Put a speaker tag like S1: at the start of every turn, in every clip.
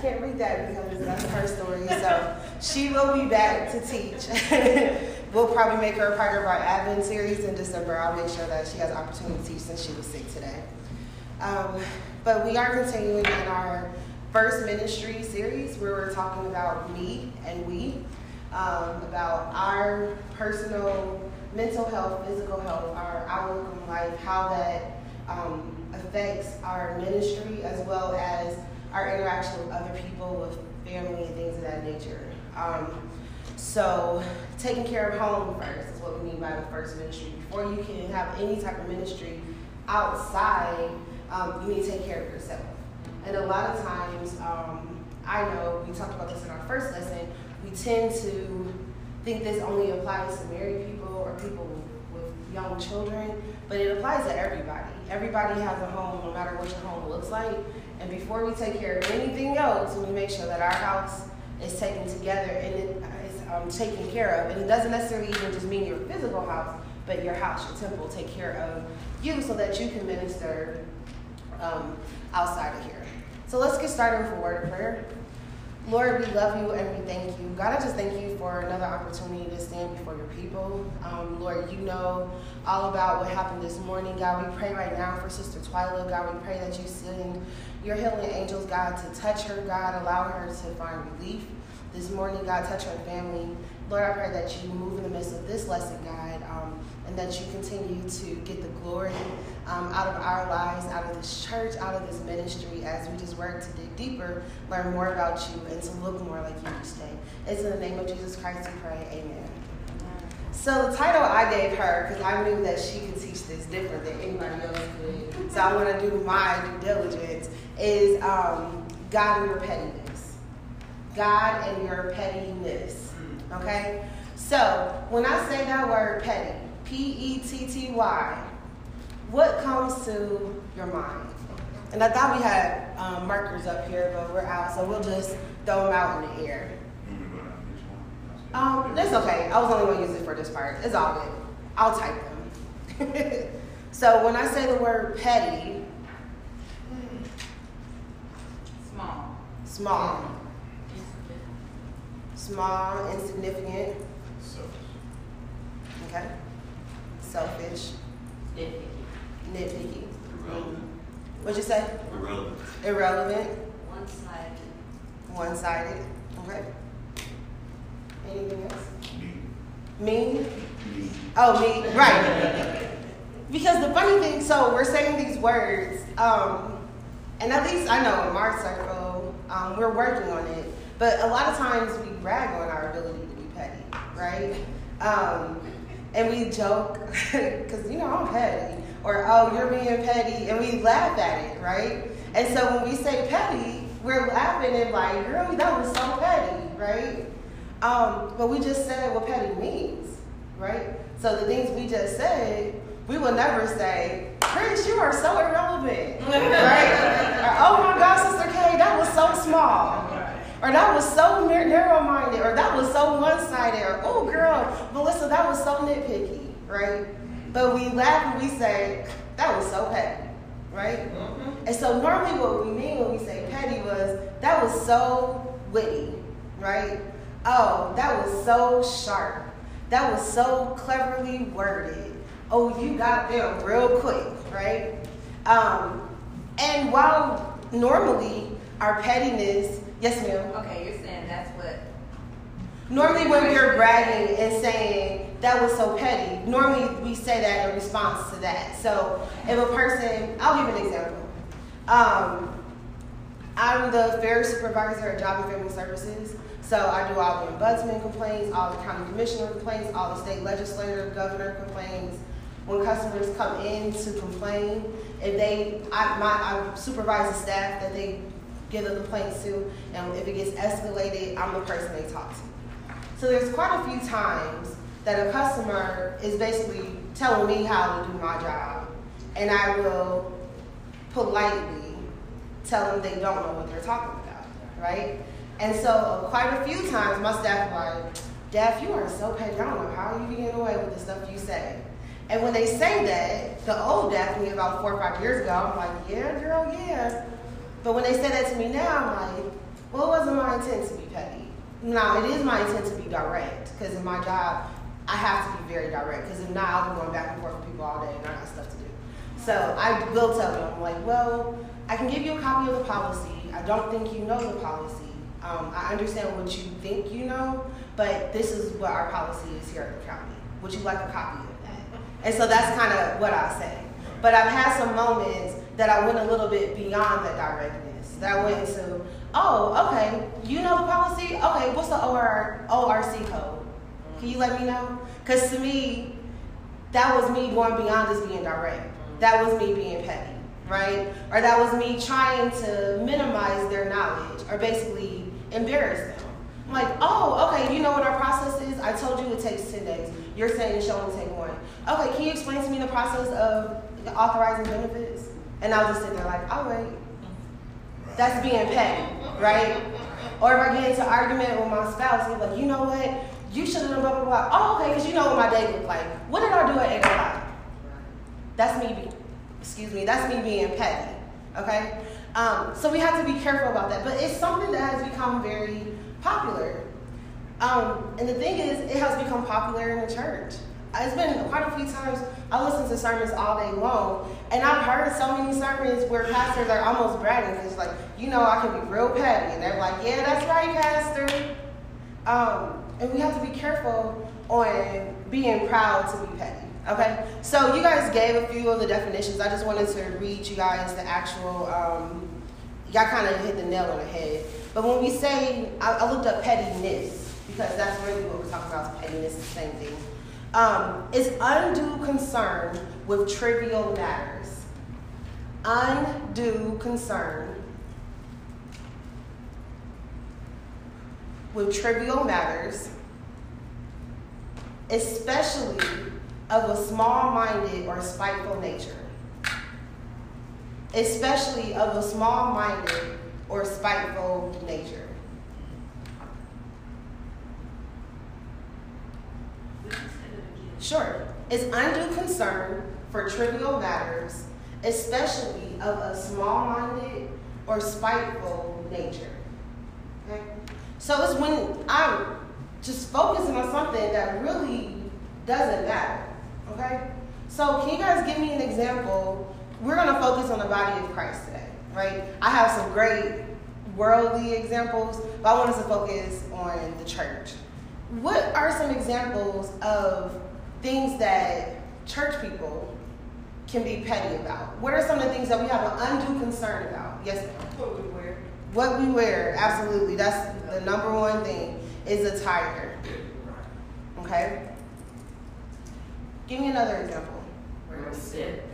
S1: can't read that because that's her story. So she will be back to teach. we'll probably make her a part of our advent series in December. I'll make sure that she has opportunity to teach since she was sick today. Um, but we are continuing in our first ministry series where we're talking about me and we, um, about our personal mental health, physical health, our outlook on life, how that um, affects our ministry as well as our interaction with other people, with family, and things of that nature. Um, so, taking care of home first is what we mean by the first ministry. Before you can have any type of ministry outside, um, you need to take care of yourself. And a lot of times, um, I know we talked about this in our first lesson, we tend to think this only applies to married people or people with young children, but it applies to everybody. Everybody has a home, no matter what your home looks like. And before we take care of anything else, we make sure that our house is taken together and it is um, taken care of. And it doesn't necessarily even just mean your physical house, but your house, your temple, take care of you so that you can minister um, outside of here. So let's get started with a word of prayer. Lord, we love you and we thank you. God, I just thank you for another opportunity to stand before your people. Um, Lord, you know all about what happened this morning. God, we pray right now for Sister Twyla. God, we pray that you send your healing angels, God, to touch her, God, allow her to find relief this morning. God, touch her family. Lord, I pray that you move in the midst of this lesson, God, um, and that you continue to get the glory um, out of our lives, out of this church, out of this ministry, as we just work to dig deeper, learn more about you, and to look more like you each day. It's in the name of Jesus Christ we pray. Amen. So the title I gave her, because I knew that she could teach this different than anybody else could, so I want to do my due diligence, is um, God and your pettiness. God and your pettiness. Okay? So when I say that word petty, P E T T Y, what comes to your mind? And I thought we had um, markers up here, but we're out, so we'll just throw them out in the air. Um, that's okay. I was only going to use it for this part. It's all good. I'll type them. so when I say the word petty,
S2: Small.
S1: small, small, insignificant, okay, selfish,
S2: Nitpicky.
S1: nitpicky.
S3: Irrelevant.
S1: What'd you say?
S3: Irrelevant.
S1: Irrelevant,
S2: One-sided.
S1: one-sided. Okay. Anything else?
S3: Me.
S1: Mean.
S3: Me.
S1: Oh, me. Right. Because the funny thing, so we're saying these words, um, and at least I know in our circle, um, we're working on it. But a lot of times we brag on our ability to be petty, right? Um, and we joke, because you know I'm petty, or oh you're being petty, and we laugh at it, right? And so when we say petty, we're laughing and like, girl, that was so petty, right? Um, but we just said what petty means, right? So the things we just said, we will never say, Chris, you are so irrelevant, right? or, oh my God, Sister K, was so small. Or that was so narrow-minded, or that was so one-sided, or oh girl, Melissa, that was so nitpicky, right? But we laugh and we say, that was so petty, right? And so normally what we mean when we say petty was, that was so witty, right? Oh, that was so sharp. That was so cleverly worded. Oh, you got there real quick, right? Um, and while normally our pettiness, yes, ma'am.
S2: Okay, you're saying that's what,
S1: Normally, when we're bragging and saying that was so petty, normally we say that in response to that. So, if a person, I'll give an example. Um, I'm the fair supervisor at Job and Family Services. So I do all the ombudsman complaints, all the county commissioner complaints, all the state legislator, governor complaints. When customers come in to complain, if they, I, my, I supervise the staff that they give the complaints to, and if it gets escalated, I'm the person they talk to. So there's quite a few times that a customer is basically telling me how to do my job, and I will politely tell them they don't know what they're talking about, right? And so quite a few times my staff are like, Daff, you are so petty. I don't know how you getting away with the stuff you say. And when they say that, the old Daphene about four or five years ago, I'm like, yeah, girl, yeah. But when they say that to me now, I'm like, Well, it wasn't my intent to be petty. Now, it is my intent to be direct because in my job, I have to be very direct because if not, I'll be going back and forth with people all day and I got stuff to do. So I will tell them, like, well, I can give you a copy of the policy. I don't think you know the policy. Um, I understand what you think you know, but this is what our policy is here at the county. Would you like a copy of that? And so that's kind of what I say. But I've had some moments that I went a little bit beyond the directness. That I went into, oh, okay, you know the policy? Okay, what's the OR, ORC code? Can you let me know? Because to me, that was me going beyond just being direct. That was me being petty, right? Or that was me trying to minimize their knowledge or basically embarrass them. I'm like, oh, okay, you know what our process is? I told you it takes 10 days. You're saying it should only take one. Okay, can you explain to me the process of authorizing benefits? And I'll just sit there like, all right. That's being petty, right? Or if I get into argument with my spouse, he's like, you know what? You should have done blah, blah, blah. Oh, okay, because you know what my day looked like. What did I do at 8 o'clock? That's me being, excuse me, that's me being petty, okay? Um, so we have to be careful about that. But it's something that has become very popular. Um, and the thing is, it has become popular in the church. It's been quite a few times I listen to sermons all day long, and I've heard so many sermons where pastors are almost bragging because, like, you know, I can be real petty, and they're like, "Yeah, that's right, pastor." Um, and we have to be careful on being proud to be petty. Okay, so you guys gave a few of the definitions. I just wanted to read you guys the actual. Um, y'all kind of hit the nail on the head. But when we say, I, I looked up pettiness because that's really what we're talking about. Pettiness the same thing. Um, it's undue concern with trivial matters. Undue concern with trivial matters, especially of a small minded or spiteful nature. Especially of a small minded or spiteful nature. Sure. It's undue concern for trivial matters, especially of a small minded or spiteful nature. Okay? So it's when I'm just focusing on something that really doesn't matter. Okay? So can you guys give me an example? We're going to focus on the body of Christ today, right? I have some great worldly examples, but I want us to focus on the church. What are some examples of things that church people can be petty about? What are some of the things that we have an undue concern about? Yes, ma'am.
S4: What we wear.
S1: What we wear, absolutely. That's the number one thing is attire. Okay? Give me another example.
S2: Where we sit.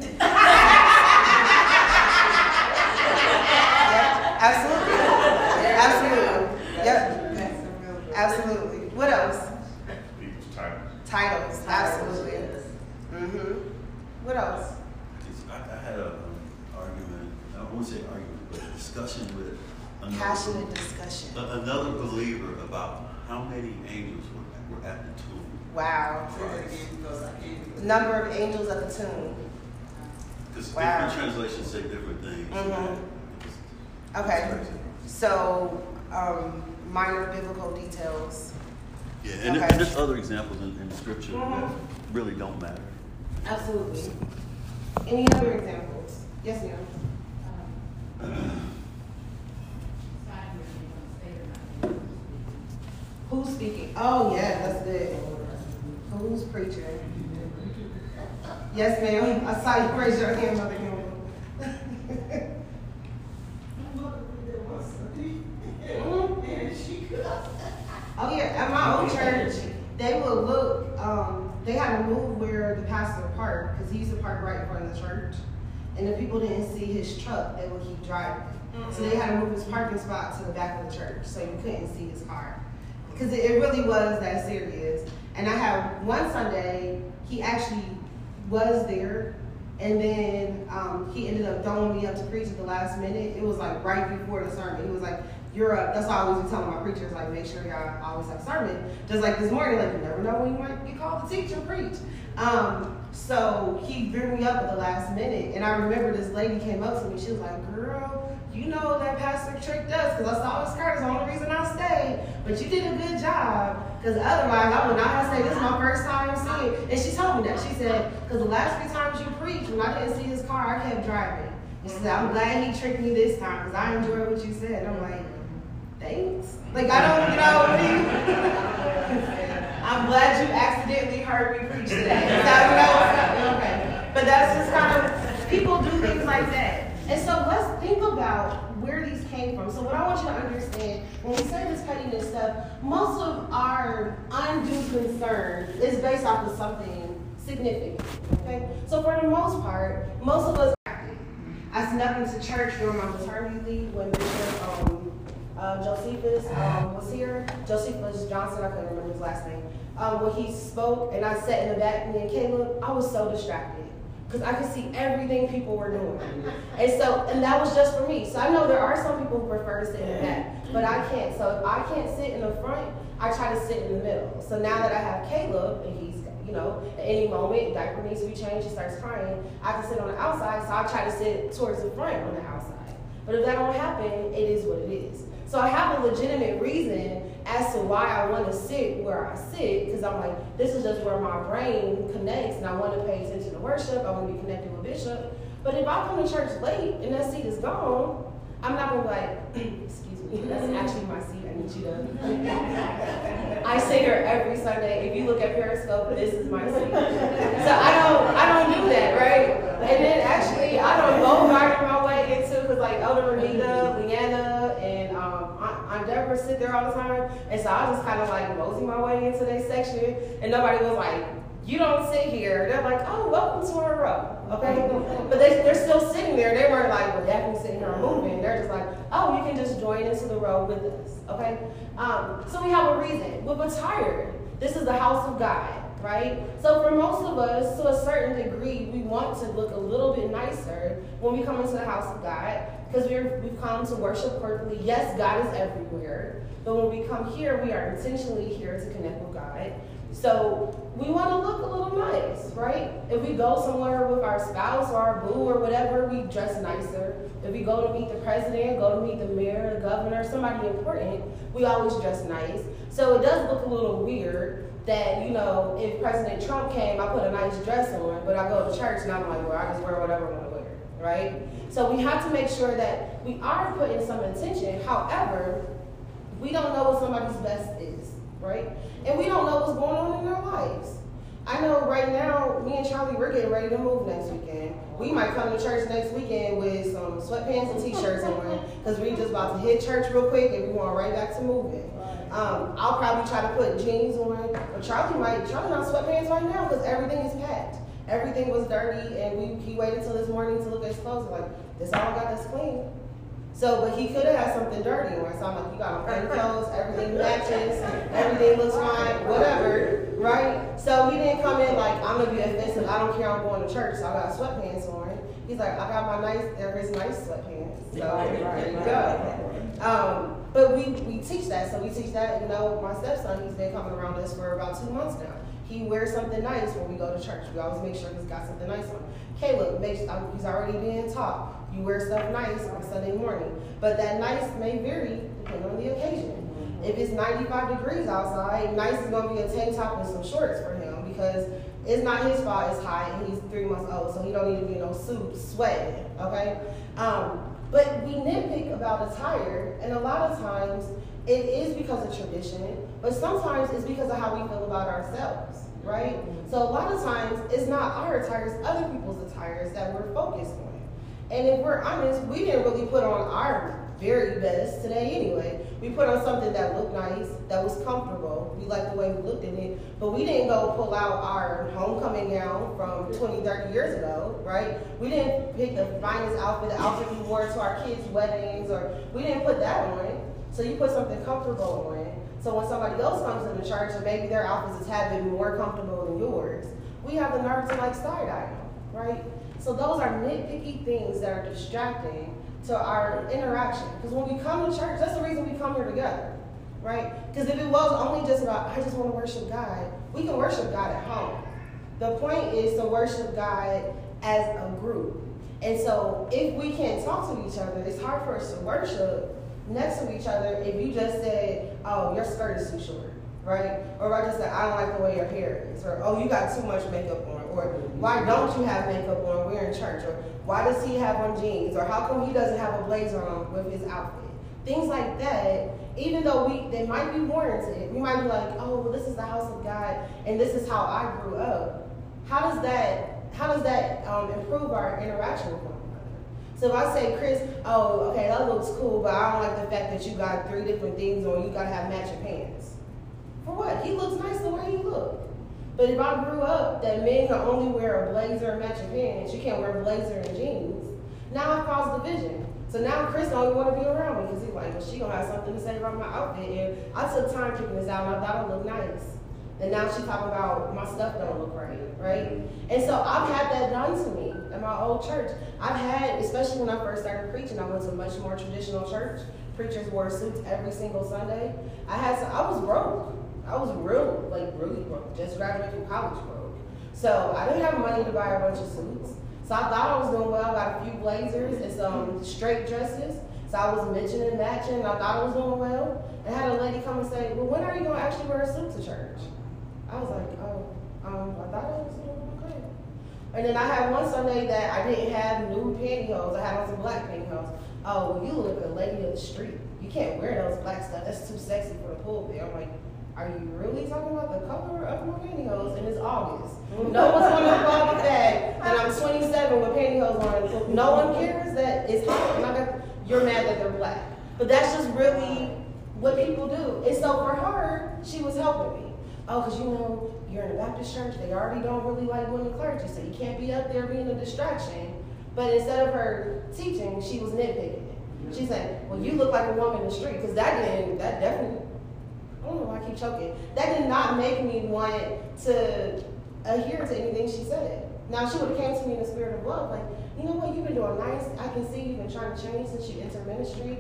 S1: Absolutely. Absolutely. Yep,
S4: That's a real joke.
S1: absolutely. What else?
S3: People's titles.
S1: Titles, absolutely.
S2: Yes.
S1: Mm-hmm. What else?
S5: It's- I, I had an argument, I won't say argument, but a discussion with another,
S1: Passionate discussion.
S5: a- another believer about how many angels were, were at the tomb.
S1: Wow.
S4: Say that again because I can't.
S1: Number of angels at the tomb.
S5: Because
S1: Wow.
S5: different translations say different things.
S1: Mhm. Okay. So, um, minor biblical details.
S5: Yeah, and,
S1: Okay.
S5: and there's other examples in, in scripture that
S1: Mhm.
S5: really don't matter.
S1: Absolutely. Any other examples? Yes, ma'am. Who's speaking? Oh, yeah, that's good. Who's preaching? Yes, ma'am. I saw you raise your hand, Mother Campbell. Oh yeah, at my old church, they would look. Um, they had to move where the pastor parked because he used to park right in front of the church, and if people didn't see his truck, they would keep driving. So they had to move his parking spot to the back of the church so you couldn't see his car because it, it really was that serious. And I have one Sunday, he actually was there, and then um, he ended up throwing me up to preach at the last minute. It was like right before the sermon. He was like, "You're. That's why I always be telling my preachers like, make sure y'all always have sermon. Just like this morning, like you never know when you might get called to teach or preach. Um, so he threw me up at the last minute, and I remember this lady came up to me. She was like, "Girl." You know that Pastor tricked us because I saw his skirt reason I stayed. but you did a good job. Because otherwise, I would not have stayed. this is my first time seeing. And she told me that. She said, because the last few times you preached, when I didn't see his car, I kept driving. And she said, I'm glad he tricked me this time because I enjoyed what you said. I'm like, thanks. Like, I don't, know? I'm glad you accidentally heard me preach today. Okay. But that's just kind of, people do things like that. And so let's think about where these came from. So what I want you to understand, when we say this pettiness stuff, most of our undue concern is based off of something significant. Okay? So for the most part, most of us I snuck into church during my maternity leave when Bishop um, uh, Josephus um, was here. Josephus Johnson, I couldn't remember his last name. Um, when he spoke and I sat in the back, me and Caleb, I was so distracted because I could see everything people were doing. And so, and that was just for me. So I know there are some people who prefer to sit in the back, but I can't. So if I can't sit in the front, I try to sit in the middle. So now that I have Caleb and he's, you know, at any moment, diaper needs to be changed, he starts crying, I can sit on the outside, so I try to sit towards the front on the outside. But if that don't happen, it is what it is. So I have a legitimate reason as to why I want to sit where I sit, because I'm like, this is just where my brain connects, and I want to pay attention to worship. I want to be connected with Bishop. But if I come to church late and that seat is gone, I'm not gonna be like, excuse me, that's actually my seat. I need you to. I sit here every Sunday. If you look at Periscope, this is my seat. So I don't, I don't do that, right? And then actually, I don't go right my way into because like Elder Renita, Aunt Deborah sit there all the time, and so I was just kind of like mosey my way into their section, and nobody was like, "You don't sit here." They're like, "Oh, welcome to our row." Okay, but they, they're still sitting there. They weren't like, "Well, definitely sitting here moving." They're just like, "Oh, you can just join into the row with us." Okay, um, so we have a reason. We're tired. This is the house of God right? So for most of us, to a certain degree, we want to look a little bit nicer when we come into the house of God because we're, we've come to worship corporately. Yes, God is everywhere, but when we come here, we are intentionally here to connect with God. So we want to look a little nice, right? If we go somewhere with our spouse or our boo or whatever, we dress nicer. If we go to meet the president, go to meet the mayor, the governor, somebody important, we always dress nice. So it does look a little weird that, you know, if President Trump came, I put a nice dress on, but I go to church and I'm like, well, I just wear whatever I want to right? So we have to make sure that we are putting some intention. However, we don't know what somebody's best is, right? And we don't know what's going on in their lives. I know right now, me and Charlie, we're getting ready to move next weekend. We might come to church next weekend with some sweatpants and t-shirts on because we just about to hit church real quick and we're going right back to moving. Um, I'll probably try to put jeans on, but Charlie might, Charlie on sweatpants right now because everything is packed. Everything was dirty, and we he waited until this morning to look at his clothes. Like, this all got this clean. So, but he could have had something dirty on. So I'm like, you got on clean clothes, everything matches, everything looks fine, whatever, right? So he didn't come in like, I'm gonna be offensive. I don't care. I'm going to church, so I got sweatpants on. He's like, I got my nice, they're his nice sweatpants. So there you go. Um, but we, we teach that. So we teach that, you know, my stepson, he's been coming around us for about two months now. He wears something nice when we go to church. We always make sure he's got something nice on. Caleb, makes, um, he's already being taught. You wear stuff nice on Sunday morning. But that nice may vary depending on the occasion. If it's 95 degrees outside, nice is going to be a tank top and some shorts for him because it's not his fault it's hot and he's three months old, so he don't need to be in no suit sweating, okay? Um, but we nitpick about attire, and a lot of times it is because of tradition, but sometimes it's because of how we feel about ourselves, right? Mm-hmm. So a lot of times it's not our attire, it's other people's attires that we're focused on. And if we're honest, we didn't really put on our very best today anyway. We put on something that looked nice, that was comfortable. We liked the way we looked in it, but we didn't go pull out our homecoming gown from 20, 30 years ago, right? We didn't pick the finest outfit, the outfit we wore to our kids' weddings, or we didn't put that on. So you put something comfortable on. So when somebody else comes into church and maybe their outfit is have been more comfortable than yours, we have the nerve to like side eye them, right? So those are nitpicky things that are distracting to our interaction. Because when we come to church, that's the reason we come here together, right? Because if it was only just about, I just want to worship God, we can worship God at home. The point is to worship God as a group. And so if we can't talk to each other, it's hard for us to worship next to each other if you just said, oh, your skirt is too short, right? Or if I just said, I don't like the way your hair is, or oh, you got too much makeup on, or why don't you have makeup on? We're in church, or why does he have on jeans, or how come he doesn't have a blazer on with his outfit? Things like that, even though we they might be warranted, we might be like, oh, well, this is the house of God, and this is how I grew up. How does that how does that um, improve our interaction with? So if I say, Chris, oh, okay, that looks cool, but I don't like the fact that you got three different things on, you gotta have matching pants. For what? He looks nice the way he look. But if I grew up that men can only wear a blazer and matching pants, you can't wear a blazer and jeans, now I've caused division. So now Chris don't even want to be around me because he's like, well, she gonna have something to say about my outfit. And I took time picking this out and I thought it looked nice. And now she's talking about my stuff don't look right, right? And so I've had that done to me my old church. I've had, especially when I first started preaching, I went to a much more traditional church. Preachers wore suits every single Sunday. I had some, I was broke. I was real, like really broke. Just graduated from college broke. So I didn't have money to buy a bunch of suits. So I thought I was doing well. I got a few blazers and some straight dresses. So I was mixing and matching. I thought I was doing well. And I had a lady come and say, well, when are you going to actually wear a suit to church? I was like, oh, um, I thought I was. And then I had one Sunday that I didn't have new pantyhose. I had on some black pantyhose. Oh, well, you look a lady of the street. You can't wear those black stuff. That's too sexy for the pulpit. I'm like, are you really talking about the color of my pantyhose? And it's August. Mm-hmm. No one's going to involve with that. And I'm 27 with pantyhose on. So No one cares that it's hot. Got, you're mad that they're black. But that's just really what people do. And so for her, she was helping me oh, because you know, you're in a Baptist church, they already don't really like women clergy, so you can't be up there being a distraction. But instead of her teaching, she was nitpicking it. She said, well, you look like a woman in the street, because that didn't, that definitely, I don't know why I keep choking. That did not make me want to adhere to anything she said. Now, she would have came to me in the spirit of love, like, you know what, you've been doing nice. I can see you've been trying to change since you entered ministry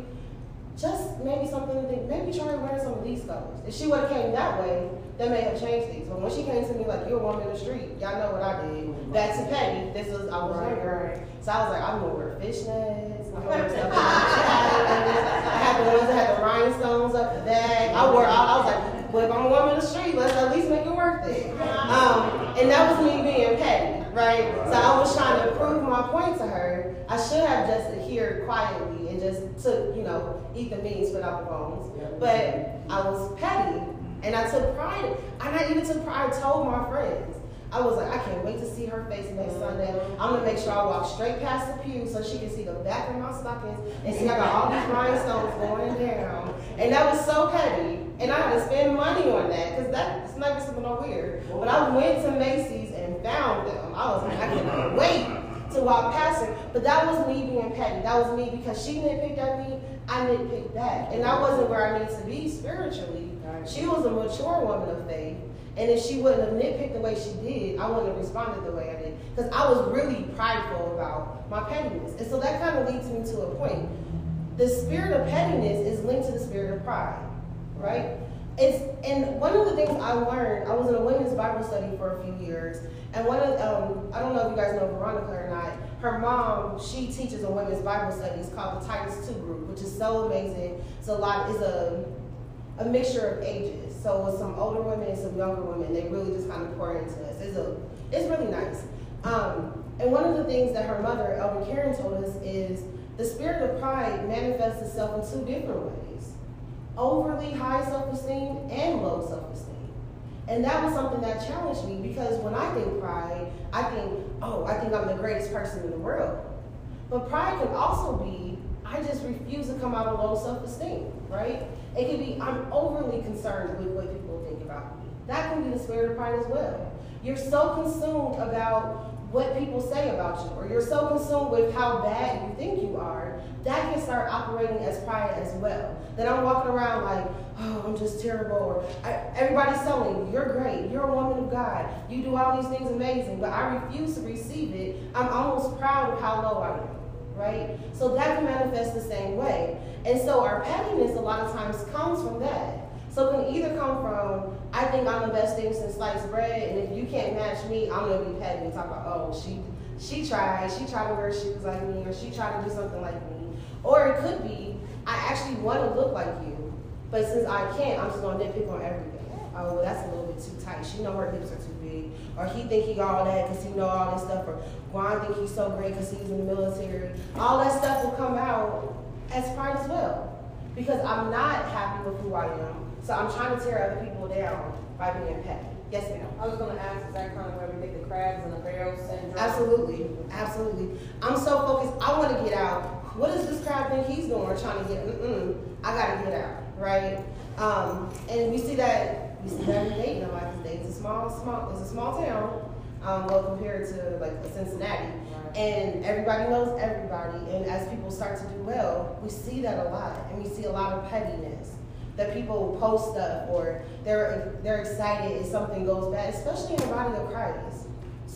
S1: just maybe something to think, maybe try to wear some of these colors. If she would have came that way, that may have changed things. But when she came to me like, you're a woman in the street, y'all know what I did. Back to petty, this was, I was right. So I was like, I'm gonna wear fishnets, I'm gonna wear stuff I had the ones that had the rhinestones up the back. I wore, I, I was like, well, if I'm a woman in the street, let's at least make it worth it. Um, and that was me being petty, right? So I was trying to prove my point to her. I should have just adhered quietly and just took, you know, eat the beans without the bones. But I was petty and I took pride. And I not even took pride, I told my friends. I was like, I can't wait to see her face next mm-hmm. Sunday. I'm gonna make sure I walk straight past the pew so she can see the back of my stockings and see I got all these rhinestones going down. And that was so petty. And I had to spend money on that because that's not something no weird. But I went to Macy's found them. I was like, I can't wait to walk past her. But that was me being petty. That was me because she nitpicked at me, I nitpicked back. And I wasn't where I needed to be spiritually. She was a mature woman of faith. And if she wouldn't have nitpicked the way she did, I wouldn't have responded the way I did. Because I was really prideful about my pettiness. And so that kind of leads me to a point. The spirit of pettiness is linked to the spirit of pride, right? It's and one of the things I learned, I was in a women's Bible study for a few years, and one of um, I don't know if you guys know Veronica or not. Her mom, she teaches a women's Bible studies called the Titus Two group, which is so amazing. It's a lot is a a mixture of ages. So with some older women and some younger women, they really just kind of pour into us. It's a it's really nice. Um, and one of the things that her mother, Elder Karen, told us is the spirit of pride manifests itself in two different ways overly high self esteem and low self esteem. And that was something that challenged me because when I think pride, I think, oh, I think I'm the greatest person in the world. But pride can also be, I just refuse to come out of low self esteem, right? It can be, I'm overly concerned with what people think about me. That can be the spirit of pride as well. You're so consumed about what people say about you, or you're so consumed with how bad you think you are, that can start operating as pride as well. That I'm walking around like, oh, I'm just terrible, or everybody's telling me, you're great, you're a woman of God, you do all these things amazing, but I refuse to receive it. I'm almost proud of how low I am right? So that can manifest the same way. And so our pettiness a lot of times comes from that. So it can either come from, I think I'm the best thing since sliced bread, and if you can't match me, I'm gonna be petty and talk about, oh, she she tried, she tried to wear shoes like me, or she tried to do something like me. Or it could be, I actually want to look like you, but since I can't, I'm just gonna nitpick on everything. Oh, well, that's a little bit too tight. She know her hips are too big, or he think he got all that because he know all this stuff, or Juan think he's so great because he's in the military. All that stuff will come out as pride as well, because I'm not happy with who I am. So I'm trying to tear other people down by being petty. Yes, ma'am.
S6: I was gonna ask, is that kind of where we get the crabs and the barrels syndrome?
S1: Absolutely, absolutely. I'm so focused. I want to get out. What does this crowd think he's doing? Trying to get. Mm-mm. I gotta get out, right? Um, and we see that we see that in Dayton. A lot of Dayton's a small, small. It's a small town. Um, well compared to like Cincinnati, and everybody knows everybody. And as people start to do well, we see that a lot, and we see a lot of pettiness that people post stuff or they're they're excited if something goes bad, especially in the body of Christ.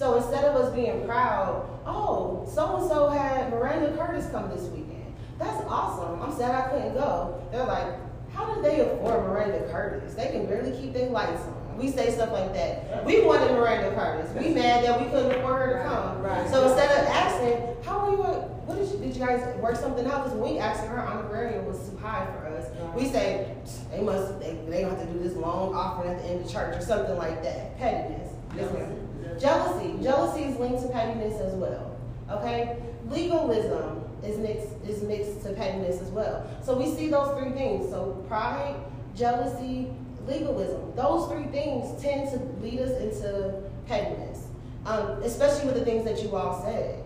S1: So instead of us being proud, oh, so and so had Miranda Curtis come this weekend. That's awesome. I'm sad I couldn't go. They're like, how did they afford Miranda Curtis? They can barely keep their lights on. We say stuff like that. We wanted Miranda Curtis. We mad that we couldn't afford her to come.
S6: Right.
S1: So instead of asking, how are you? What did you, did you guys work something out? Because when we asked her, honorarium was too high for us. We say they must they, they don't have to do this long offering at the end of church or something like that. Pettiness. Yes. Jealousy. Jealousy is linked to pettiness as well. Okay? Legalism is mixed is mixed to pettiness as well. So we see those three things. So pride, jealousy, legalism. Those three things tend to lead us into pettiness. Um, especially with the things that you all said.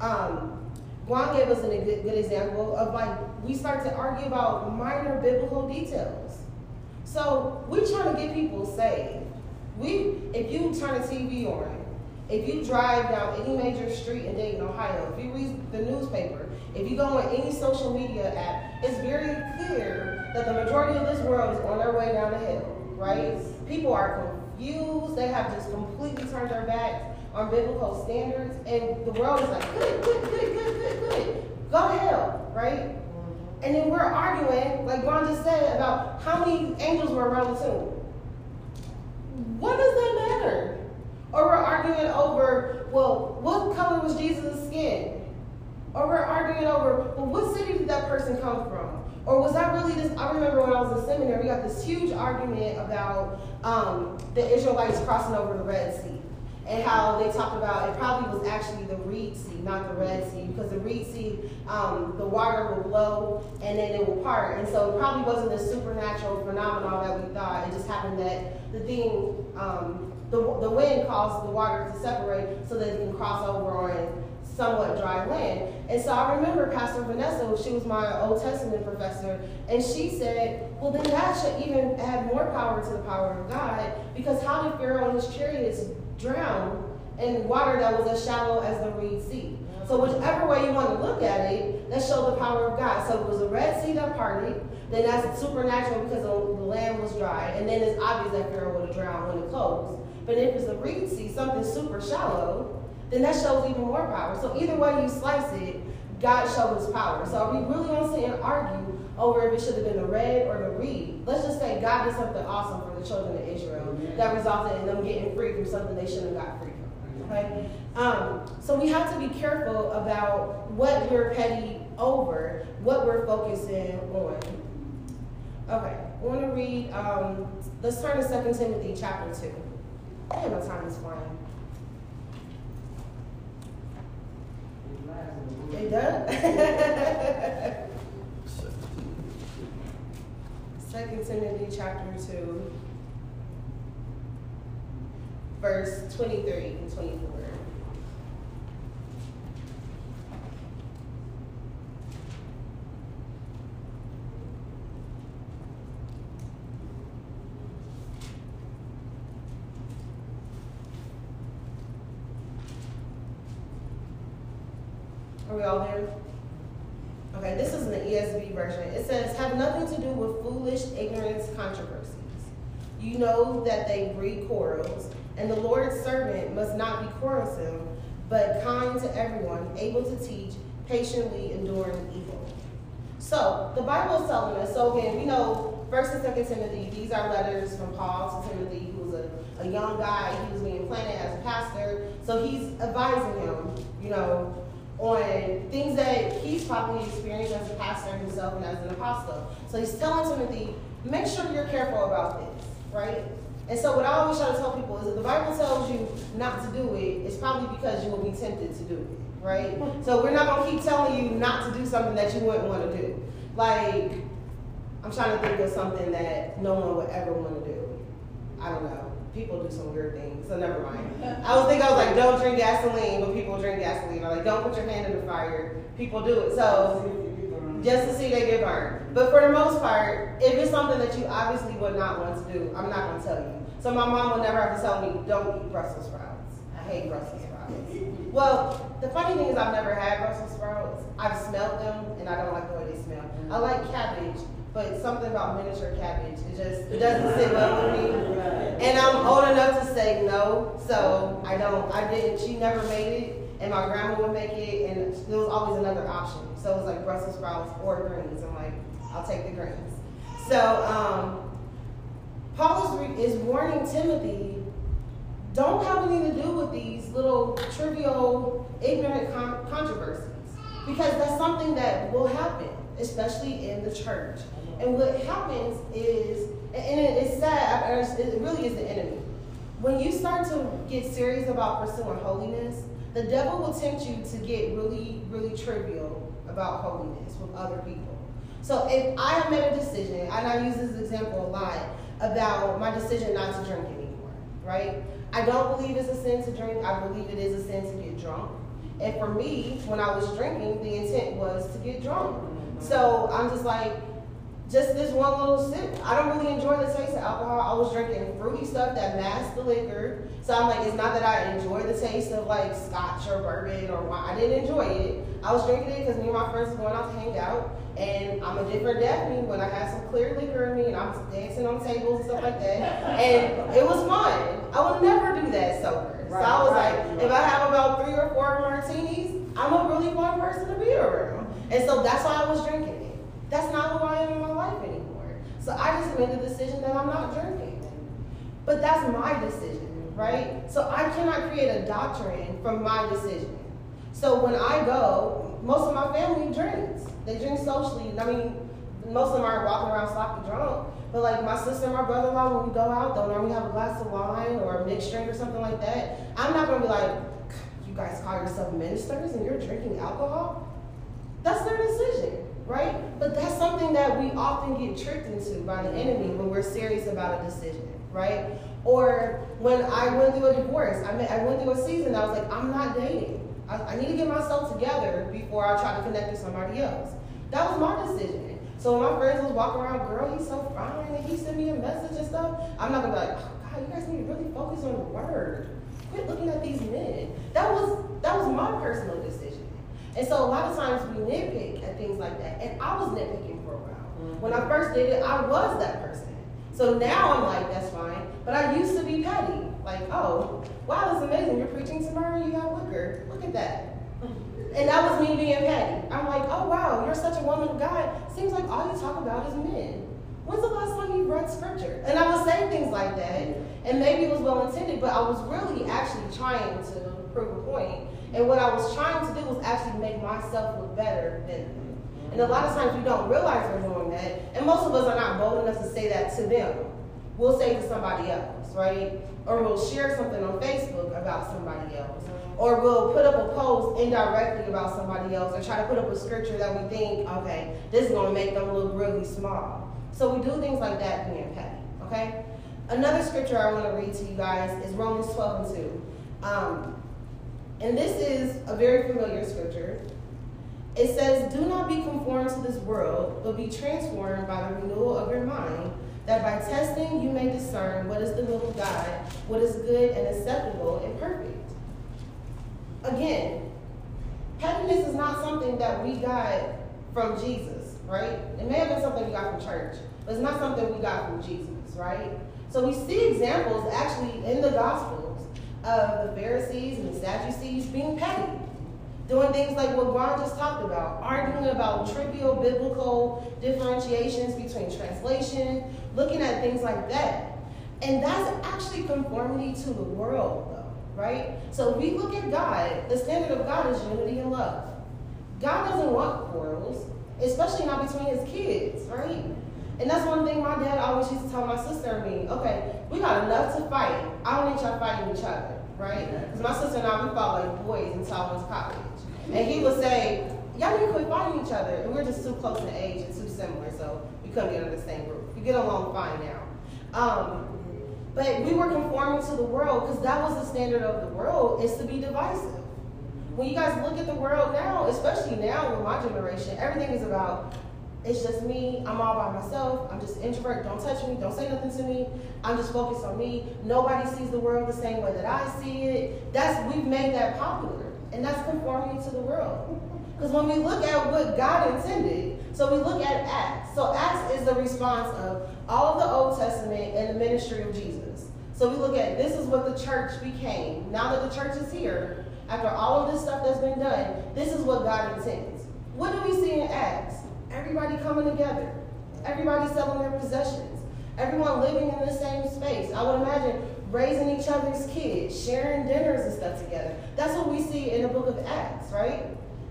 S1: Um, Juan gave us a good, good example of like we start to argue about minor biblical details. So we trying to get people saved. We, if you turn a TV on, if you drive down any major street in Dayton, Ohio, if you read the newspaper, if you go on any social media app, it's very clear that the majority of this world is on their way down the hill, right? People are confused. They have just completely turned their backs on biblical standards, and the world is like, good, good, good, good, good, good. Go to hell, right? Mm-hmm. And then we're arguing, like Ron just said, about how many angels were around the tomb. What does that matter? Or we're arguing over, well, what color was Jesus' skin? Or we're arguing over, well, what city did that person come from? Or was that really this? I remember when I was in seminary, we got this huge argument about um, the Israelites crossing over the Red Sea and how they talked about it probably was actually the Reed Sea, not the Red Sea, because the Reed Sea, um, the water will blow and then it will part. And so it probably wasn't a supernatural phenomenon that we thought. It just happened that the thing, um, the, the wind caused the water to separate so that it can cross over on somewhat dry land. And so I remember Pastor Vanessa, she was my Old Testament professor, and she said, well, then that should even add more power to the power of God, because how did Pharaoh and his chariots drown in water that was as shallow as the Reed Sea? So whichever way you want to look at it, that showed the power of God. So it was the Red Sea that parted, then that's supernatural because the land was dry, and then it's obvious that Pharaoh would have drowned when it closed. But if it's the Reed Sea, something super shallow, then that shows even more power. So either way you slice it, God showed his power. So we really to sit and argue over if it should have been the red or the reed? Let's just say God did something awesome for the children of Israel that resulted in them getting free from something they shouldn't have got free from. Okay? Um, so we have to be careful about what we're petty over, what we're focusing on. Okay, I want to read, um, let's turn to 2 Timothy chapter 2. I know time is flying. It does? Second Timothy chapter 2, verse 23 and 24. Are we all there? Okay, this is an ESV version. It says, have nothing to do with foolish ignorance controversies. You know that they breed quarrels, and the Lord's servant must not be quarrelsome, but kind to everyone, able to teach, patiently enduring evil. So the Bible is telling us, so again, we know First and Second Timothy, these are letters from Paul to Timothy, who was a, a young guy, he was being planted as a pastor, so he's advising him, you know, on things that he's probably experienced as a pastor himself and as an apostle. So he's telling Timothy, make sure you're careful about this, right? And so what I always try to tell people is if the Bible tells you not to do it, it's probably because you will be tempted to do it, right? So we're not gonna keep telling you not to do something that you wouldn't want to do. Like, I'm trying to think of something that no one would ever want to do. I don't know. People do some weird things, so never mind. I was thinking I was like, don't drink gasoline, but people drink gasoline. Or like, don't put your hand in the fire. People do it. So just to see they get burned. But for the most part, if it's something that you obviously would not want to do, I'm not going to tell you. So my mom would never have to tell me, don't eat Brussels sprouts. I hate Brussels sprouts. Well, the funny thing is I've never had Brussels sprouts. I've smelled them, and I don't like the way they smell. I like cabbage, but something about miniature cabbage, it just it doesn't sit well with me. And I'm old enough to say no, so I don't. I didn't. She never made it, and my grandma would make it, and there was always another option. So it was like Brussels sprouts or greens. I'm like, I'll take the greens. So um, Paul is, re- is warning Timothy, don't have anything to do with these little trivial, ignorant con- controversies, because that's something that will happen, especially in the church. And what happens is, and it is sad, it really is the enemy. When you start to get serious about pursuing holiness, the devil will tempt you to get really, really trivial about holiness with other people. So if I have made a decision, and I use this example a lot about my decision not to drink anymore, right? I don't believe it's a sin to drink. I believe it is a sin to get drunk. And for me, when I was drinking, the intent was to get drunk. So I'm just like, just this one little sip. I don't really enjoy the taste of alcohol. I was drinking fruity stuff that masked the liquor. So I'm like, it's not that I enjoy the taste of like scotch or bourbon or wine. I didn't enjoy it. I was drinking it because me and my friends were going out to hang out. And I'm a different Daphene when I had some clear liquor in me and I was dancing on tables and stuff like that. And it was fun. I would never do that sober. so I was
S4: right,
S1: like,
S4: right.
S1: if I have about three or four martinis, I'm a really fun person to be around. And so that's why I was drinking. That's not who I am in my life anymore. So I just made the decision that I'm not drinking. But that's my decision, right? So I cannot create a doctrine from my decision. So when I go, most of my family drinks. They drink socially. I mean, most of them aren't walking around sloppy drunk. But like my sister and my brother-in-law, when we go out, they'll normally have a glass of wine or a mixed drink or something like that. I'm not gonna be like, you guys call yourself ministers and you're drinking alcohol? That's their decision, right? But that's something that we often get tricked into by the enemy when we're serious about a decision, right? Or when I went through a divorce, I, mean, I went through a season, I was like, I'm not dating. I, I need to get myself together before I try to connect with somebody else. That was my decision. So when my friends was walking around, girl, he's so fine, and he sent me a message and stuff, I'm not gonna be like, oh, God, you guys need to really focus on the word. Quit looking at these men. That was that was my personal decision. And so a lot of times we nitpick at things like that. And I was nitpicking for a while. Mm-hmm. When I first did it, I was that person. So now I'm like, that's fine. But I used to be petty. Like, oh, wow, that's amazing. You're preaching tomorrow, you have liquor. Look at that. And that was me being petty. I'm like, oh wow, you're such a woman of God. Seems like all you talk about is men. When's the last time you read scripture? And I was saying things like that, and maybe it was well intended, but I was really actually trying to prove a point. And what I was trying to do was actually make myself look better than them. And a lot of times we don't realize we're doing that, and most of us are not bold enough to say that to them. We'll say to somebody else, right? Or we'll share something on Facebook about somebody else. Or we'll put up a post indirectly about somebody else or try to put up a scripture that we think, okay, this is going to make them look really small. So we do things like that being petty, okay? Another scripture I want to read to you guys is Romans 12 and 2. Um, and this is a very familiar scripture. It says, Do not be conformed to this world, but be transformed by the renewal of your mind, that by testing you may discern what is the will of God, what is good and acceptable and perfect. Again, pettiness is not something that we got from Jesus, right? It may have been something we got from church, but it's not something we got from Jesus, right? So we see examples actually in the Gospels of the Pharisees and the Sadducees being petty, doing things like what Ron just talked about, arguing about trivial biblical differentiations between translation, looking at things like that. And that's actually conformity to the world, though, right? So we look at God, the standard of God is unity and love. God doesn't want quarrels, especially not between his kids, right? And that's one thing my dad always used to tell my sister and me. Okay, we got enough to fight. I don't need y'all fighting each other, right? Because my sister and I, we fought like boys until I went to college. And he would say, y'all need to quit fighting each other. And we're just too close in age and too similar, so we couldn't get under the same roof. We get along fine now. Um, but we were conforming to the world because that was the standard of the world, is to be divisive. When you guys look at the world now, especially now with my generation, everything is about it's just me. I'm all by myself. I'm just introvert. Don't touch me. Don't say nothing to me. I'm just focused on me. Nobody sees the world the same way that I see it. That's we've made that popular, and that's conforming to the world. Because when we look at what God intended, so we look at Acts. So Acts is the response of all of the Old Testament and the ministry of Jesus. So we look at this is what the church became. Now that the church is here, after all of this stuff that's been done, this is what God intends. What do we see in Acts? Everybody coming together. Everybody selling their possessions. Everyone living in the same space. I would imagine raising each other's kids, sharing dinners and stuff together. That's what we see in the book of Acts, right?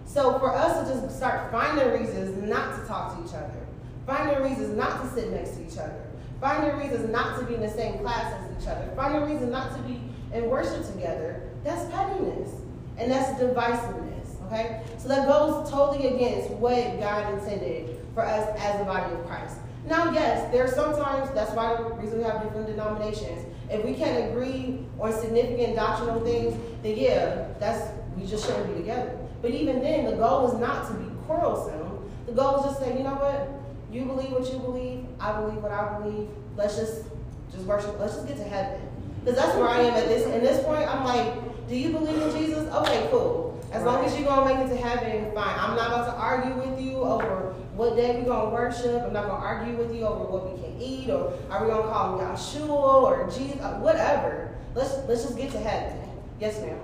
S1: So for us to just start finding reasons not to talk to each other, finding reasons not to sit next to each other, finding reasons not to be in the same class as each other, finding reasons not to be in worship together, that's pettiness. And that's divisiveness, okay? So that goes totally against what God intended for us as the body of Christ. Now, yes, there are sometimes, that's why the reason we have different denominations. If we can't agree on significant doctrinal things, then yeah, that's we just shouldn't be together. But even then, the goal is not to be quarrelsome. The goal is just say, you know what? You believe what you believe. I believe what I believe. Let's just just worship. Let's just get to heaven. Because that's where I am at this. In this point, I'm like, do you believe in Jesus? Okay, cool. As long as you're gonna make it to heaven, fine. I'm not about to argue with you over what day we're gonna worship. I'm not gonna argue with you over what we can eat, or are we gonna call him Yahshua or Jesus, uh, whatever. Let's let's just get to heaven. Yes, ma'am.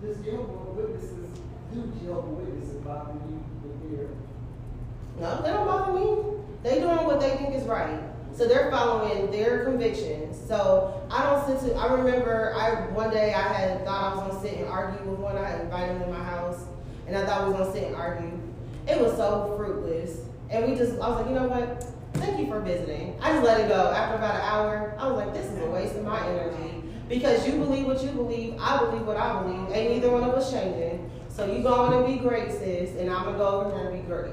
S6: Does Jehovah Witnesses, do Jehovah Witnesses bother you with their
S1: No, they don't bother me. They doing what they think is right. So they're following their convictions. So I don't sit to. I remember I one day I had thought I was gonna sit and argue with one. I had invited him to my house, and I thought we was gonna sit and argue. It was so fruitless, and we just. I was like, you know what? Thank you for visiting. I just let it go. After about an hour, I was like, this is a waste of my energy because you believe what you believe. I believe what I believe. Ain't neither one of us changing. So you go on and be great, sis, and I'm gonna go over here and be great.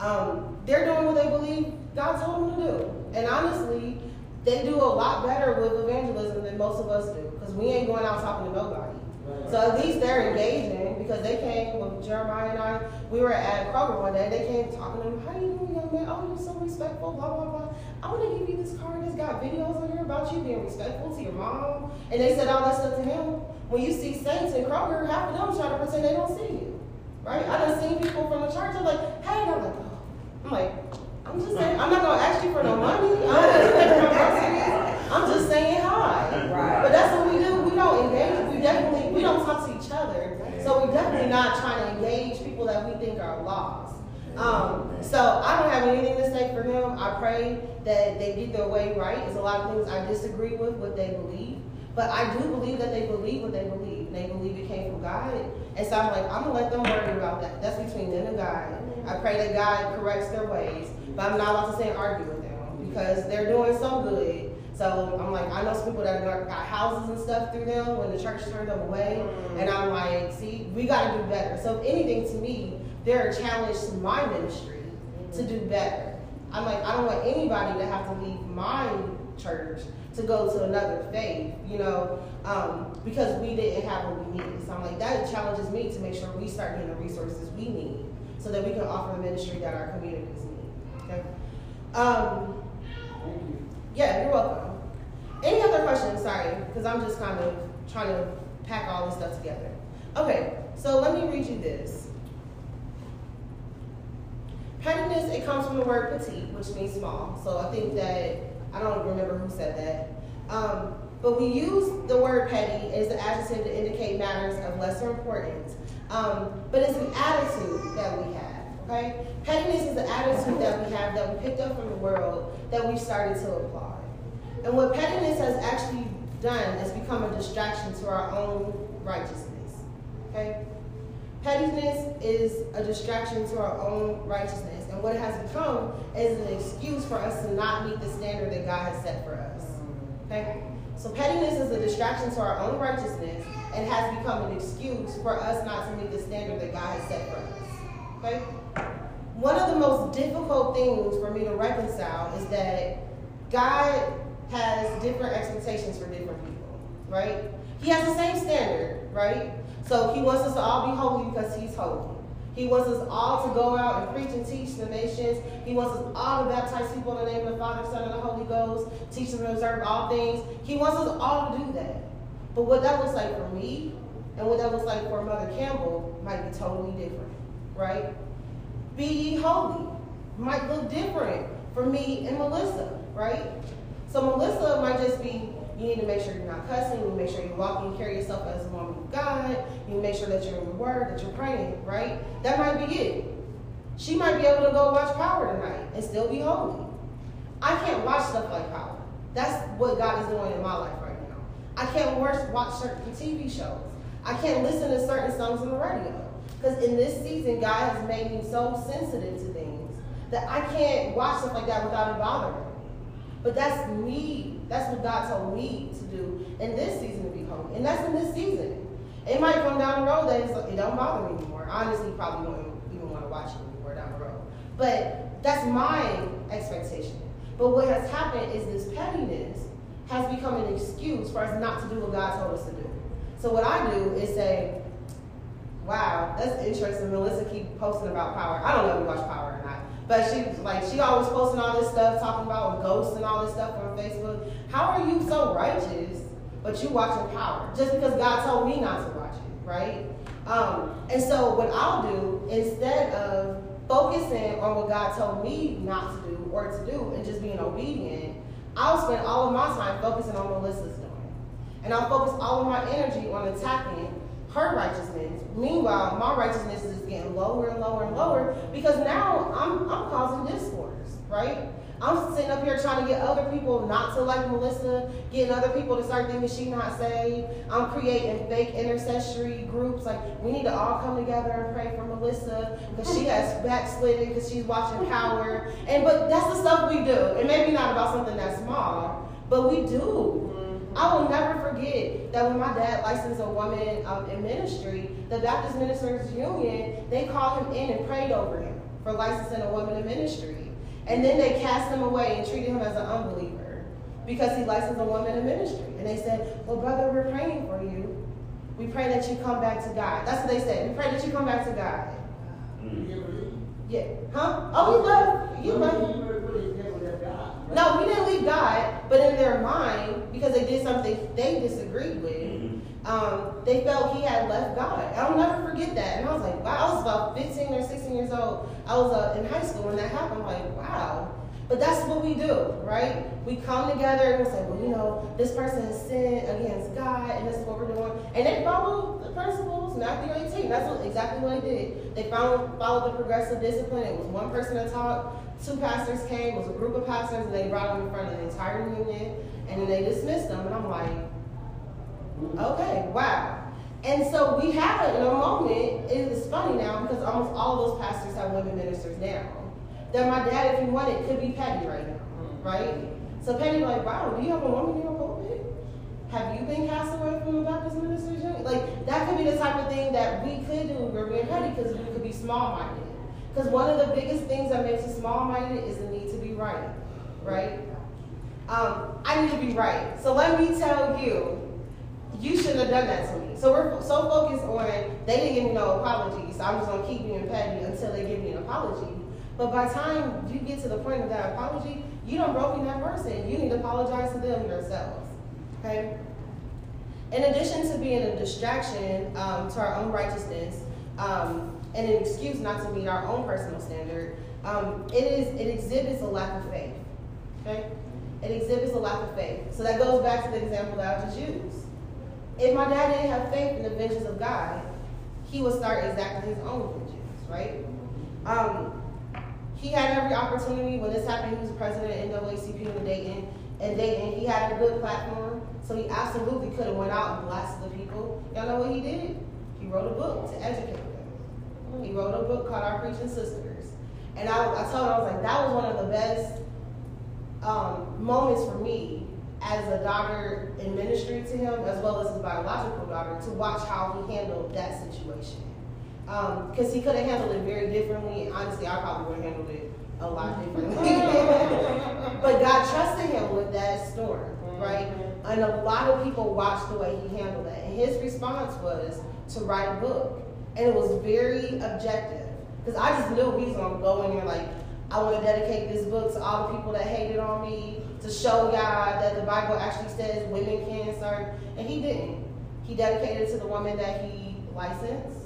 S1: Um, they're doing what they believe God told them to do. And honestly, they do a lot better with evangelism than most of us do because we ain't going out talking to nobody. So at least they're engaging because they came with Jeremiah and I. We were at Kroger one day. They came talking to him. How you doing, young man? Oh, you're so respectful. Blah blah blah. I want to give you this card. It's got videos on here about you being respectful to your mom. And they said all that stuff to him. When you see saints in Kroger, half of them try to pretend they don't see you. Right? I done seen people from the church. I'm like, hey, I'm like. I'm like, I'm just saying, I'm not gonna ask you for no money. I'm not expecting no groceries. I'm just saying hi.
S2: Right.
S1: But that's what we do. We don't engage. We definitely we don't talk to each other. So we're definitely not trying to engage people that we think are lost. Um, so I don't have anything to say for him. I pray that they get their way right. There's a lot of things I disagree with what they believe. But I do believe that they believe what they believe. They believe it came from God. And so I'm like, I'm gonna let them worry about that. That's between them and God. I pray that God corrects their ways. But I'm not about to sit and argue with them because they're doing so good. So I'm like, I know some people that got houses and stuff through them when the church turned them away. And I'm like, see, we got to do better. So if anything to me, they're a challenge to my ministry to do better. I'm like, I don't want anybody to have to leave my church to go to another faith, you know, um, because we didn't have what we needed. So I'm like, that challenges me to make sure we start getting the resources we need so that we can offer the ministry that our communities need. Okay. Um, yeah, you're welcome. Any other questions? Sorry, because I'm just kind of trying to pack all this stuff together. Okay, so let me read you this. Pettiness, it comes from the word petite, which means small. So I think that, I don't remember who said that. Um, but we use the word petty as the adjective to indicate matters of lesser importance. Um, but it's an attitude that we have, okay? Pettiness is the attitude that we have that we picked up from the world that we've started to apply. And what pettiness has actually done is become a distraction to our own righteousness, okay? Pettiness is a distraction to our own righteousness, and what it has become is an excuse for us to not meet the standard that God has set for us. Okay? So pettiness is a distraction to our own righteousness and has become an excuse for us not to meet the standard that God has set for us. Okay? One of the most difficult things for me to reconcile is that God has different expectations for different people, right? He has the same standard, right? So he wants us to all be holy because he's holy. He wants us all to go out and preach and teach the nations. He wants us all to baptize people in the name of the Father, Son, and the Holy Ghost, teach them to observe all things. He wants us all to do that. But what that looks like for me and what that looks like for Mother Campbell might be totally different, right? Be ye holy might look different for me and Melissa, right? So Melissa might just be you need to make sure you're not cussing. You make sure you're walking and carry yourself as a woman of God. You make sure that you're in the Word, that you're praying, right? That might be it. She might be able to go watch Power tonight and still be holy. I can't watch stuff like Power. That's what God is doing in my life can't watch certain TV shows. I can't listen to certain songs on the radio. Because in this season, God has made me so sensitive to things that I can't watch stuff like that without it bothering me. But that's me. That's what God told me to do in this season to be holy. And that's in this season. It might come down the road that it don't bother me anymore. Honestly, probably don't even want to watch it anymore down the road. But that's my expectation. But what has happened is this pettiness has become an excuse for us not to do what God told us to do. So what I do is say, wow, that's interesting. Melissa keep posting about power. I don't know if you watch Power or not. But she like she always posting all this stuff, talking about ghosts and all this stuff on Facebook. How are you so righteous, but you watching Power just because God told me not to watch it, right? Um, and so what I'll do instead of focusing on what God told me not to do or to do and just being obedient, I'll spend all of my time focusing on Melissa's doing, and I'll focus all of my energy on attacking her righteousness. Meanwhile, my righteousness is getting lower and lower and lower because now I'm, I'm causing discourse, right? I'm sitting up here trying to get other people not to like Melissa, getting other people to start thinking she not saved. I'm creating fake intercessory groups. Like, we need to all come together and pray for Melissa because she has backslidden because she's watching Power. And But that's the stuff we do. And maybe not about something that's small, but we do. I will never forget that when my dad licensed a woman um, in ministry, the Baptist Ministers Union, they called him in and prayed over him for licensing a woman in ministry. And then they cast him away and treated him as an unbeliever because he licensed a woman in ministry. And they said, Well, brother, we're praying for you. We pray that you come back to God. That's what they said. We pray that you come back to God.
S6: Mm.
S1: Yeah. Huh? Oh, we love you. Love no, we didn't leave God, but in their mind, because they did something they disagreed with. Um, they felt he had left God. I'll never forget that. And I was like, wow, I was about 15 or 16 years old. I was uh, in high school when that happened. I'm like, wow. But that's what we do, right? We come together and we say, well, you know, this person has sinned against God, and this is what we're doing. And they follow the principles, Matthew 18. That's what, exactly what they did. They followed, followed the progressive discipline. It was one person that talk, two pastors came, it was a group of pastors, and they brought them in front of the entire union, and then they dismissed them. And I'm like, okay, wow. And so we have it in a moment, it is funny now because almost all those pastors have women ministers now. That my dad, if he wanted, could be Patty right now, right? So Patty, like, wow, do you have a woman in your pulpit? Have you been cast away from the Baptist ministers? Like, that could be the type of thing that we could do we're being petty because we could be small-minded. Because one of the biggest things that makes us small-minded is the need to be right, right? Um, I need to be right. So let me tell you, you shouldn't have done that to me. So we're so focused on they didn't give me no apology, so I'm just gonna keep you being petty until they give me an apology. But by the time you get to the point of that apology, you don't broken that person. You need to apologize to them yourselves. Okay. In addition to being a distraction um, to our own righteousness, um, and an excuse not to meet our own personal standard, um, it is it exhibits a lack of faith. Okay? It exhibits a lack of faith. So that goes back to the example that I just used. If my dad didn't have faith in the vengeance of God, he would start exacting his own vengeance, right? Um, he had every opportunity when this happened. He was president of NAACP in Dayton, and Dayton he had a good platform, so he absolutely could have went out and blasted the people. Y'all know what he did? He wrote a book to educate them. He wrote a book called Our Preaching Sisters. And I, I told him, I was like, that was one of the best um, moments for me as a daughter in ministry to him, as well as his biological daughter, to watch how he handled that situation. Because um, he could have handled it very differently. Honestly, I probably would have handled it a lot differently. but God trusted him with that storm, right? And a lot of people watched the way he handled it. And his response was to write a book. And it was very objective. Because I just knew he was going to go in there like, I want to dedicate this book to all the people that hated on me, to show y'all that the Bible actually says women can serve. And he didn't. He dedicated it to the woman that he licensed.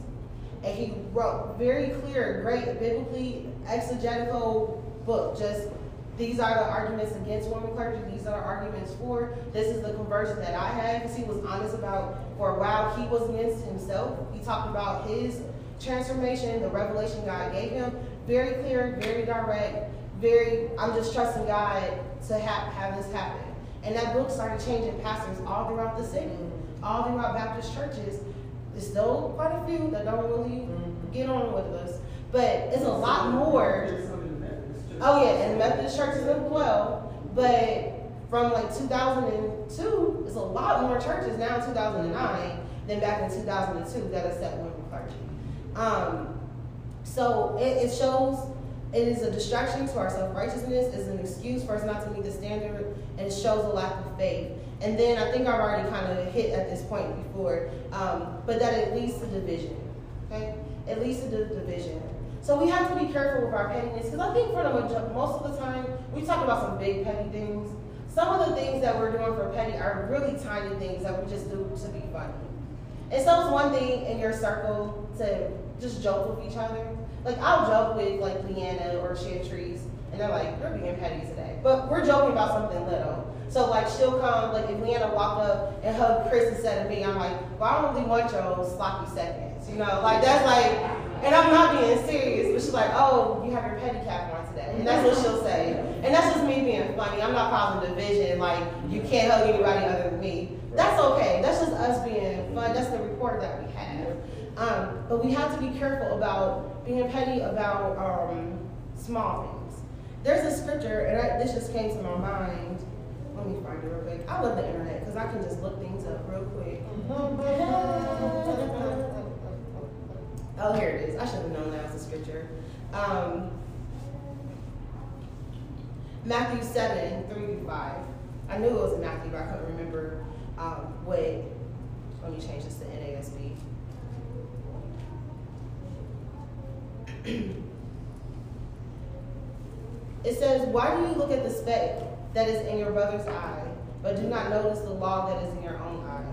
S1: And he wrote very clear, great, biblically exegetical book. Just these are the arguments against women clergy. These are the arguments for. This is the conversion that I had because he was honest about for a while he was against himself. He talked about his transformation, the revelation God gave him. Very clear, very direct, very, I'm just trusting God to have, have this happen. And that book started changing pastors all throughout the city, all throughout Baptist churches. There's still quite a few that don't really get on with us. But it's a lot more. Oh yeah, and Methodist churches as well. But from like 2002, it's a lot more churches now in 2009 than back in 2002 that accept women clergy. Um, so it, it shows it is a distraction to our self-righteousness, it's an excuse for us not to meet the standard, and shows a lack of faith. And then I think I've already kind of hit at this point before, um, but that it leads to division. Okay? It leads to division. So we have to be careful with our pettiness, because I think for the most of the time, we talk about some big petty things. Some of the things that we're doing for petty are really tiny things that we just do to be funny. And so it's one thing in your circle to just joke with each other. Like I'll joke with like Leanna or Chantrice, and they're like, "You're being petty today," but we're joking about something little. So like she'll come, like if Leanna walked up and hugged Chris instead of me, I'm like, "Well, I don't really want your sloppy seconds," you know? Like that's like, and I'm not being serious, but she's like, "Oh, you have your pedicab on today," and that's what she'll say. And that's just me being funny. I'm not causing division. Like you can't hug anybody other than me. That's okay. That's just us being fun. That's the report that we have. Um, but we have to be careful about being petty about um, small things. There's a scripture, and I, this just came to my mind. Let me find it real quick. I love the internet because I can just look things up real quick. oh, here it is. I should have known that was a scripture. Um, Matthew 7, 3 to 5. I knew it was in Matthew, but I couldn't remember um, what. Let me change this to NASB. it says, Why do you look at the speck that is in your brother's eye, but do not notice the log that is in your own eye?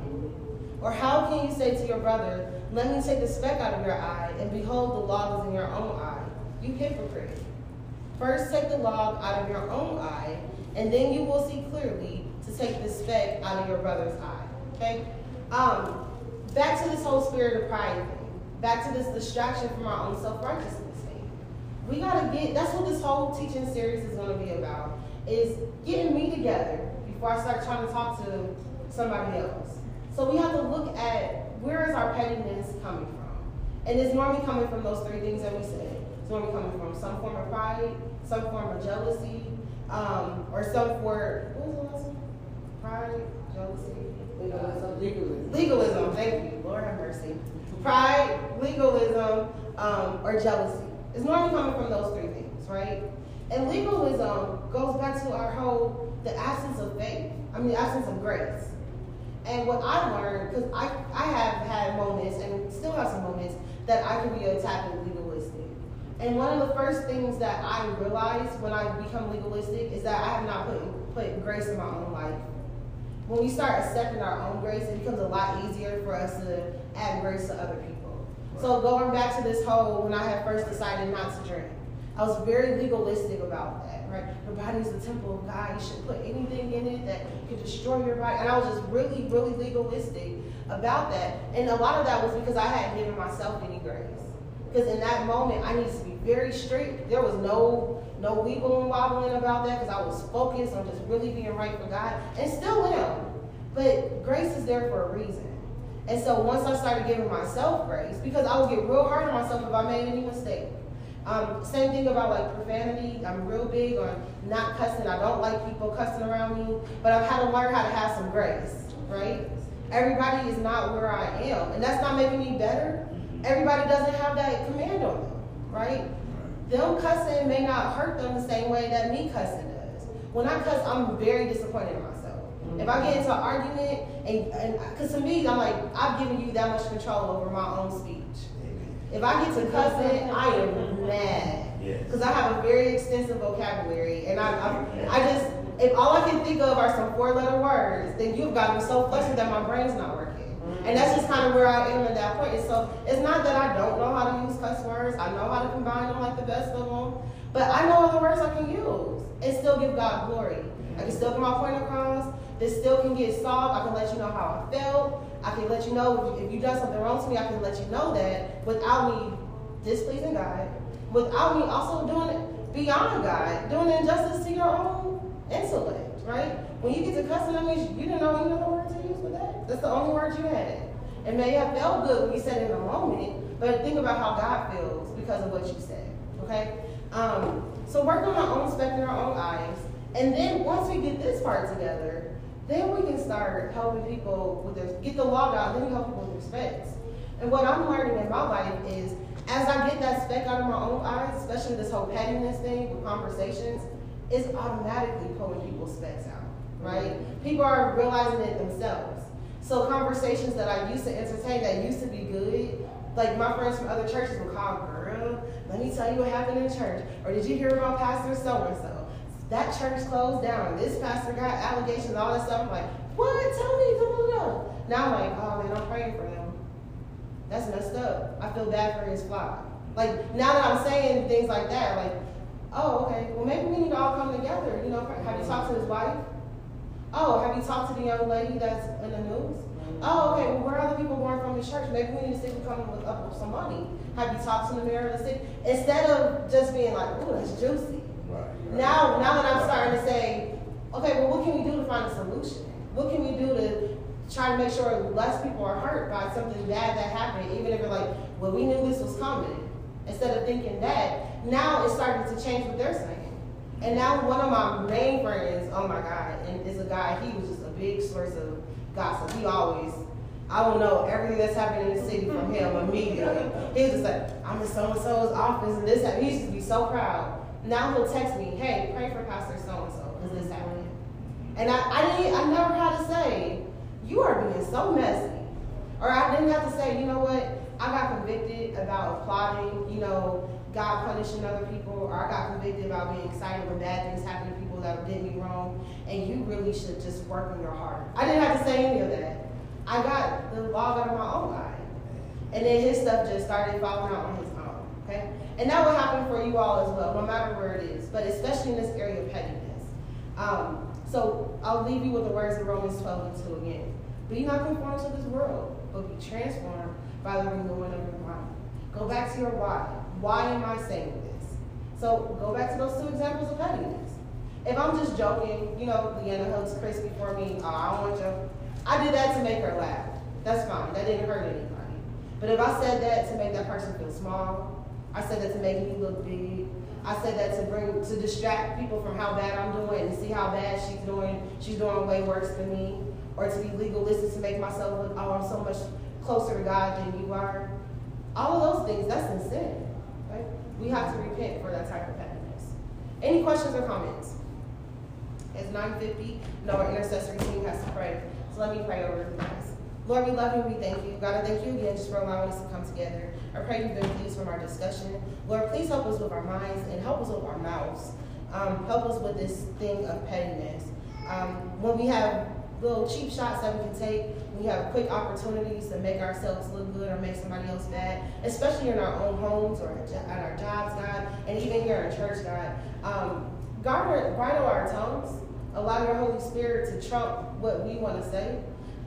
S1: Or how can you say to your brother, Let me take the speck out of your eye, and behold, the log is in your own eye? You hypocrite. First take the log out of your own eye, and then you will see clearly to take the speck out of your brother's eye. Okay? Um, back to this whole spirit of pride thing. Back to this distraction from our own self-righteousness thing. We gotta get that's what this whole teaching series is gonna be about. Is getting me together before I start trying to talk to somebody else. So we have to look at where is our pettiness coming from? And it's normally coming from those three things that we said. It's normally coming from some form of pride, some form of jealousy, um, or some form, what was the last one? Pride, jealousy,
S6: legalism. Legalism.
S1: Legalism, thank you. Lord have mercy. Pride, legalism, um, or jealousy. It's normally coming from those three things, right? And legalism goes back to our whole, the absence of faith. I mean, the absence of grace. And what I learned, because I, I have had moments and still have some moments that I can be attacked with legalistic. And one of the first things that I realized when I become legalistic is that I have not put, put grace in my own life. When we start accepting our own grace, it becomes a lot easier for us to add grace to other people. So going back to this whole, when I had first decided not to drink, I was very legalistic about that, right? Your body is a temple of God. You shouldn't put anything in it that could destroy your body. And I was just really, really legalistic about that. And a lot of that was because I hadn't given myself any grace. Because in that moment, I needed to be very strict. There was no no wiggling wobbling about that because I was focused on just really being right for God, and still am. But grace is there for a reason. And so once I started giving myself grace, because I would get real hard on myself if I made any mistake. Um, same thing about like profanity. I'm real big on not cussing. I don't like people cussing around me, but I've had to learn how to have some grace, right? Everybody is not where I am, and that's not making me better. Everybody doesn't have that command on them, right? Them cussing may not hurt them the same way that me cussing does. When I cuss, I'm very disappointed in myself. If I get into an argument, and because to me, I'm like, I've given you that much control over my own speech. If I get to cussing, I am mad.
S3: Yes.
S1: Because I have a very extensive vocabulary, and I, I, I just, if all I can think of are some four-letter words, then you've got me so flustered that my brain's not working. And that's just kind of where I am at that point. And so it's not that I don't know how to use cuss words. I know how to combine them like the best of them. But I know other words I can use and still give God glory. I can still get my point across. This still can get solved. I can let you know how I felt. I can let you know if, you, if you've done something wrong to me, I can let you know that without me displeasing God, without me also doing it beyond God, doing injustice to your own intellect, right? When you get to cussing, that means you didn't know any other word to use for that. That's the only word you had. It may have felt good when you said it in a moment, but think about how God feels because of what you said, okay? Um, so work on our own speck in our own eyes. And then once we get this part together, then we can start helping people with their, get the law out, then we help people with their specks. And what I'm learning in my life is as I get that speck out of my own eyes, especially this whole pettiness thing with conversations, it's automatically pulling people's specks out, right? People are realizing it themselves. So conversations that I used to entertain that used to be good, like my friends from other churches would call, girl, let me tell you what happened in church. Or did you hear about Pastor so-and-so? That church closed down. This pastor got allegations, all that stuff. I'm like, what? Tell me. Blah, blah. Now I'm like, oh man, I'm praying for them. That's messed up. I feel bad for his flock. Like now that I'm saying things like that, like, oh, okay, well maybe we need to all come together. You know, have you talked to his wife? Oh, have you talked to the young lady that's in the news? Mm-hmm. Oh, okay, well, where are the people going from the church? Maybe we need to see who's coming with, up with some money. Have you talked to the mayor of the city? Instead of just being like, ooh, that's juicy.
S3: Right.
S1: Now, now that I'm starting to say, okay, well, what can we do to find a solution? What can we do to try to make sure less people are hurt by something bad that happened, even if you're like, well, we knew this was coming. Instead of thinking that, now it's starting to change what they're saying. And now one of my main friends, oh my God, and is a guy, he was just a big source of gossip. He always, I will know everything that's happening in the city from him mm-hmm. immediately. He was just like, I'm in so-and-so's office and this happened. He used to be so proud. Now he'll text me, hey, pray for Pastor so-and-so, because this happened. And I, I didn't, I never had to say, you are being so messy. Or I didn't have to say, you know what, I got convicted about plotting, you know, God punishing other people, or I got convicted about being excited when bad things happen to people that did me wrong, and you really should just work on your heart. I didn't have to say any of that. I got the log out of my own eye. And then his stuff just started falling out on his own. Okay? And that will happen for you all as well, no matter where it is, but especially in this area of pettiness. Um, so I'll leave you with the words of Romans 12 and 2 again. Be not conformed to this world, but be transformed by the renewing of your mind. Go back to your why. Why am I saying this? So go back to those two examples of pettiness. If I'm just joking, you know, Leanna hugs Chris before me, oh, I don't want you. I did that to make her laugh. That's fine. That didn't hurt anybody. But if I said that to make that person feel small, I said that to make me look big, I said that to bring to distract people from how bad I'm doing and see how bad she's doing. She's doing way worse than me. Or to be legalistic to make myself look, oh, I'm so much closer to God than you are. All of those things, that's in sin. We have to repent for that type of pettiness. Any questions or comments? It's 9.50. No, our intercessory team has to pray. So let me pray over you guys. Lord, we love you. We thank you. God, I thank you again just for allowing us to come together. I pray you've been pleased from our discussion. Lord, please help us with our minds and help us with our mouths. Um, help us with this thing of pettiness. Um, when we have little cheap shots that we can take, we have quick opportunities to make ourselves look good or make somebody else bad, especially in our own homes or at our jobs, God, and even here in church, God. Um, guard, bridle our tongues. Allow your Holy Spirit to trump what we want to say.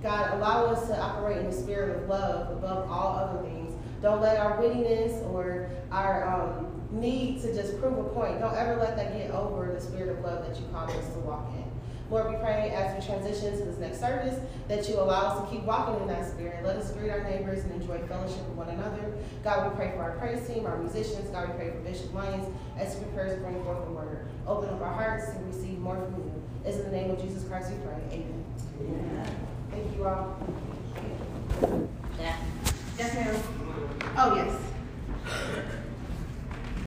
S1: God, allow us to operate in the spirit of love above all other things. Don't let our wittiness or our um, need to just prove a point, don't ever let that get over the spirit of love that you call us to walk in. Lord, we pray as we transition to this next service that you allow us to keep walking in that spirit. Let us greet our neighbors and enjoy fellowship with one another. God, we pray for our praise team, our musicians. God, we pray for Bishop Lyons as we prepare to bring forth the word. Open up our hearts to receive more from you. It's in the name of Jesus Christ we pray. Amen. Thank you all.
S2: Yeah.
S7: Yes, ma'am. Oh, yes.